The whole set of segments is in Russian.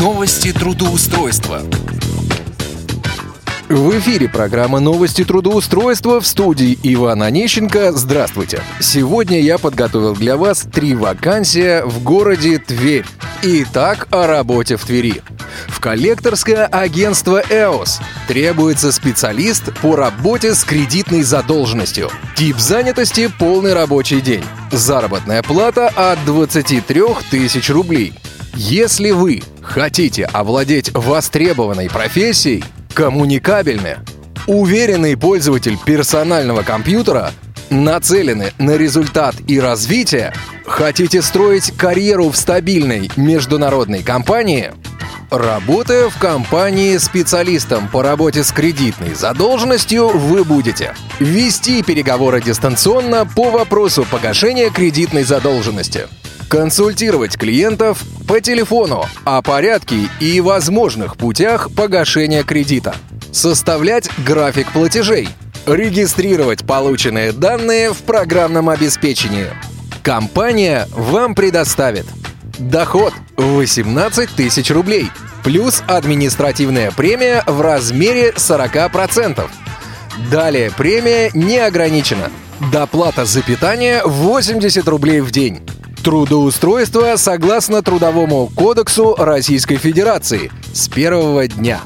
Новости трудоустройства. В эфире программа «Новости трудоустройства» в студии Ивана Онищенко. Здравствуйте. Сегодня я подготовил для вас три вакансия в городе Тверь. Итак, о работе в Твери. В коллекторское агентство «Эос» требуется специалист по работе с кредитной задолженностью. Тип занятости – полный рабочий день. Заработная плата от 23 тысяч рублей. Если вы хотите овладеть востребованной профессией, коммуникабельны, уверенный пользователь персонального компьютера, нацелены на результат и развитие, хотите строить карьеру в стабильной международной компании, Работая в компании специалистом по работе с кредитной задолженностью, вы будете вести переговоры дистанционно по вопросу погашения кредитной задолженности, консультировать клиентов по телефону о порядке и возможных путях погашения кредита, составлять график платежей, регистрировать полученные данные в программном обеспечении. Компания вам предоставит доход 18 тысяч рублей, плюс административная премия в размере 40%. Далее премия не ограничена. Доплата за питание 80 рублей в день. Трудоустройство согласно Трудовому кодексу Российской Федерации с первого дня.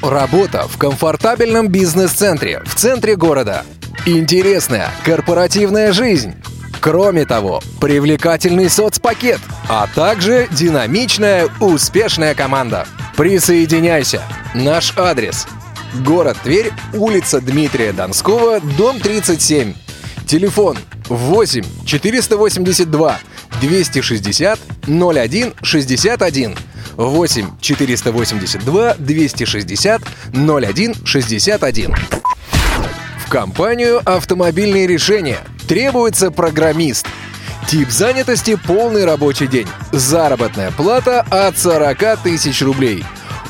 Работа в комфортабельном бизнес-центре в центре города. Интересная корпоративная жизнь. Кроме того, привлекательный соцпакет, а также динамичная, успешная команда. Присоединяйся. Наш адрес. Город Тверь, улица Дмитрия Донского, дом 37. Телефон 8 482 260 01 61. 8 482 260 01 61. В компанию «Автомобильные решения» требуется программист. Тип занятости – полный рабочий день. Заработная плата от 40 тысяч рублей.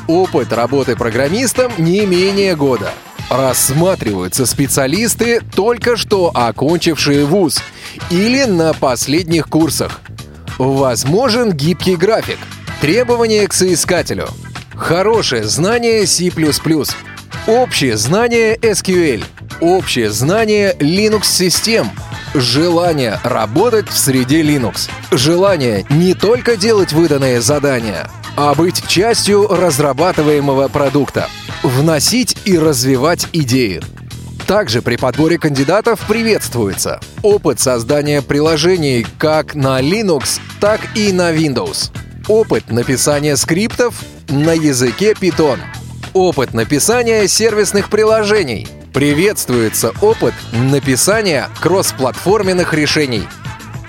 Опыт работы программистом не менее года. Рассматриваются специалисты, только что окончившие вуз или на последних курсах. Возможен гибкий график. Требования к соискателю. Хорошее знание C++. Общее знание SQL. Общее знание Linux-систем. Желание работать в среде Linux. Желание не только делать выданные задания, а быть частью разрабатываемого продукта. Вносить и развивать идеи. Также при подборе кандидатов приветствуется опыт создания приложений как на Linux, так и на Windows. Опыт написания скриптов на языке Python. Опыт написания сервисных приложений – Приветствуется опыт написания кроссплатформенных решений.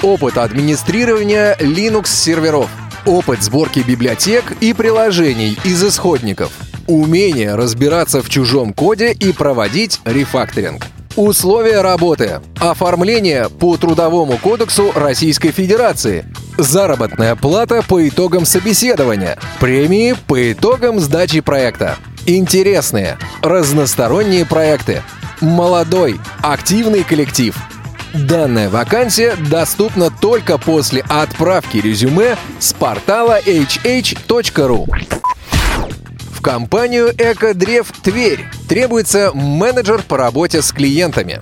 Опыт администрирования Linux-серверов. Опыт сборки библиотек и приложений из исходников. Умение разбираться в чужом коде и проводить рефакторинг. Условия работы. Оформление по Трудовому кодексу Российской Федерации. Заработная плата по итогам собеседования. Премии по итогам сдачи проекта. Интересные, разносторонние проекты. Молодой, активный коллектив. Данная вакансия доступна только после отправки резюме с портала hh.ru. В компанию «Экодрев Тверь» требуется менеджер по работе с клиентами.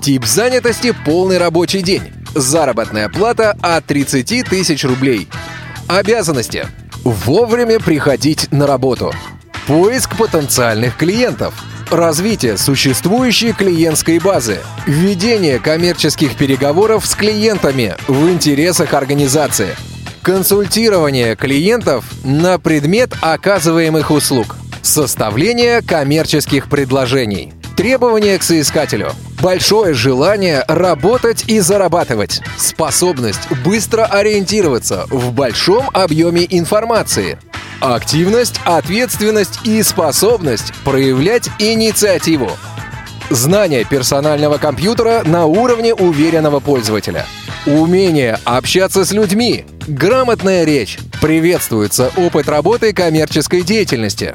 Тип занятости – полный рабочий день. Заработная плата от 30 тысяч рублей. Обязанности – вовремя приходить на работу – Поиск потенциальных клиентов. Развитие существующей клиентской базы. Введение коммерческих переговоров с клиентами в интересах организации. Консультирование клиентов на предмет оказываемых услуг. Составление коммерческих предложений. Требования к соискателю. Большое желание работать и зарабатывать. Способность быстро ориентироваться в большом объеме информации. Активность, ответственность и способность проявлять инициативу. Знание персонального компьютера на уровне уверенного пользователя. Умение общаться с людьми. Грамотная речь. Приветствуется опыт работы коммерческой деятельности.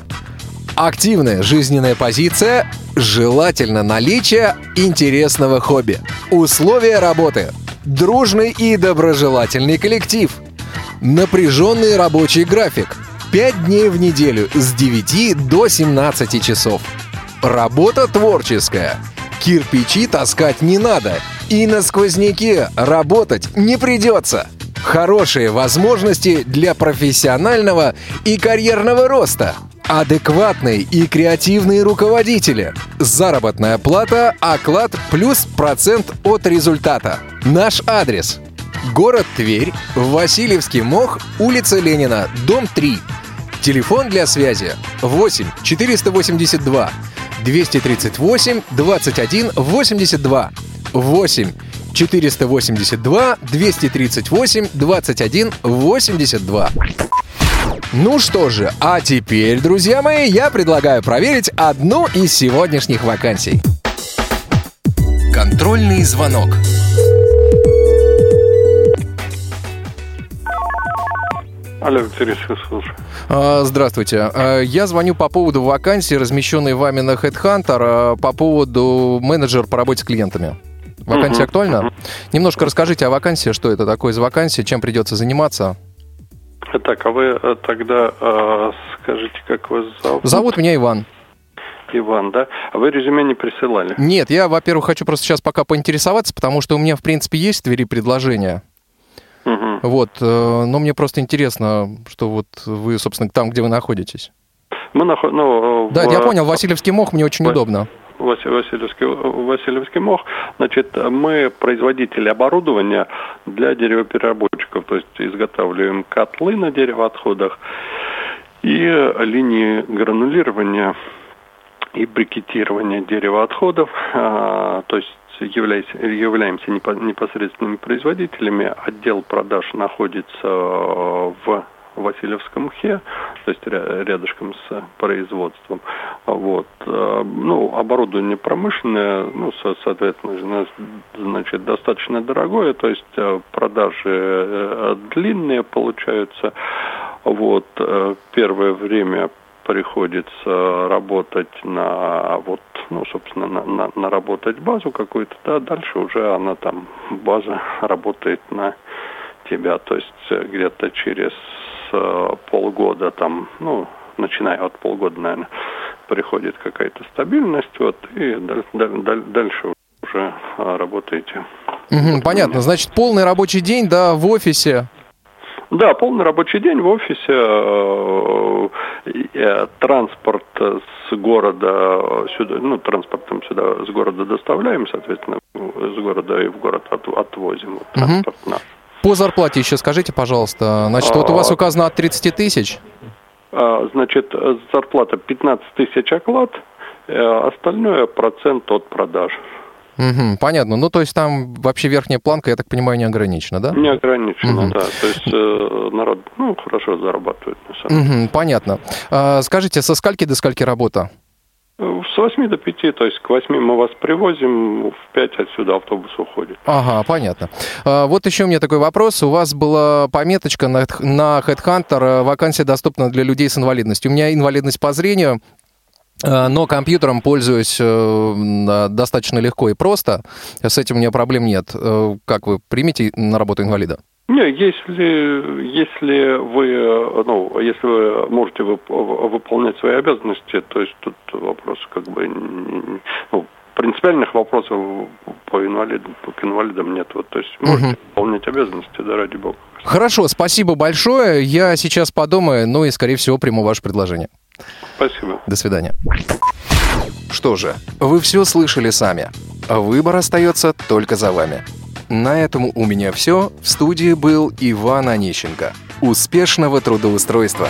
Активная жизненная позиция. Желательно наличие интересного хобби. Условия работы. Дружный и доброжелательный коллектив. Напряженный рабочий график – 5 дней в неделю с 9 до 17 часов. Работа творческая. Кирпичи таскать не надо. И на сквозняке работать не придется. Хорошие возможности для профессионального и карьерного роста. Адекватные и креативные руководители. Заработная плата, оклад плюс процент от результата. Наш адрес. Город Тверь, Васильевский мох, улица Ленина, дом 3. Телефон для связи 8 482 238 21 82 8 482 238 21 82. Ну что же, а теперь, друзья мои, я предлагаю проверить одну из сегодняшних вакансий. Контрольный звонок. Алло, Виктория, слушаю. А, Здравствуйте. А, Я звоню по поводу вакансии, размещенной вами на Headhunter, а, по поводу менеджер по работе с клиентами. Вакансия Мгм, актуальна? Немножко расскажите о вакансии, что это такое за вакансия, чем придется заниматься. Так, а вы э, тогда э, скажите, как вас зовут? Зовут меня Иван. Иван, да? А вы резюме не присылали? Нет, я, во-первых, хочу просто сейчас пока поинтересоваться, потому что у меня, в принципе, есть в Твери предложение. Мгм. Вот, э, но мне просто интересно, что вот вы, собственно, там, где вы находитесь. Мы нахо- ну, э, Да, в- я понял, Васильевский мох мне очень удобно. Васи- Васильевский, Васильевский мох. Значит, мы производители оборудования для деревопереработчиков, то есть изготавливаем котлы на деревоотходах и линии гранулирования и брикетирования деревоотходов, а, то есть являясь, являемся непо- непосредственными производителями. Отдел продаж находится в Васильевском мхе, то есть ря- рядышком с производством. Вот. Э, Ну, оборудование промышленное, ну, со- соответственно, зна- значит, достаточно дорогое, то есть э, продажи э, длинные получаются. Вот. Первое время приходится работать на вот, ну, собственно, на, на- наработать базу какую-то, да, дальше уже она там, база работает на тебя, то есть где-то через полгода там, ну, начиная от полгода, наверное, приходит какая-то стабильность, вот, и даль- даль- даль- дальше уже э, работаете. Мгм, понятно, значит, полный рабочий день, да, в офисе. Да, полный рабочий день в офисе, э, э, транспорт с города сюда, ну, транспортом сюда с города доставляем, соответственно, с города и в город от- отвозим вот, транспорт на. По зарплате еще скажите, пожалуйста. Значит, вот у вас А. указано от 30 тысяч. А, Значит, э, зарплата 15 тысяч оклад, э, остальное процент от продаж. Мгм, понятно. Ну, то есть там вообще верхняя планка, я так понимаю, не ограничена, да? Не ограничено, Мгм. да. То есть э, народ, ну, хорошо зарабатывает, на самом деле. Мгм, понятно. А, скажите, со скольки до скольки работа? Э, С 8 до 5, то есть к 8 мы вас привозим, в 5 отсюда автобус уходит. Ага, понятно. А, вот еще у меня такой вопрос. У вас была пометочка на, на Headhunter, э, вакансия доступна для людей с инвалидностью. У меня инвалидность по зрению, э, но компьютером пользуюсь достаточно легко и просто. С этим у меня проблем нет. Как вы примете на работу инвалида? Не, если, если вы, ну, если вы можете вып- выполнять свои обязанности, то есть тут вопрос как бы, ну, принципиальных вопросов по инвалидам, к инвалидам нет. Вот, то есть можете Мгм. выполнять обязанности, да, ради бога. Хорошо, спасибо большое. Я сейчас подумаю, ну и, скорее всего, приму ваше предложение. Спасибо. До свидания. Что же, вы все слышали сами. Выбор остается только за вами. На этом у меня все. В студии был Иван Онищенко. Успешного трудоустройства!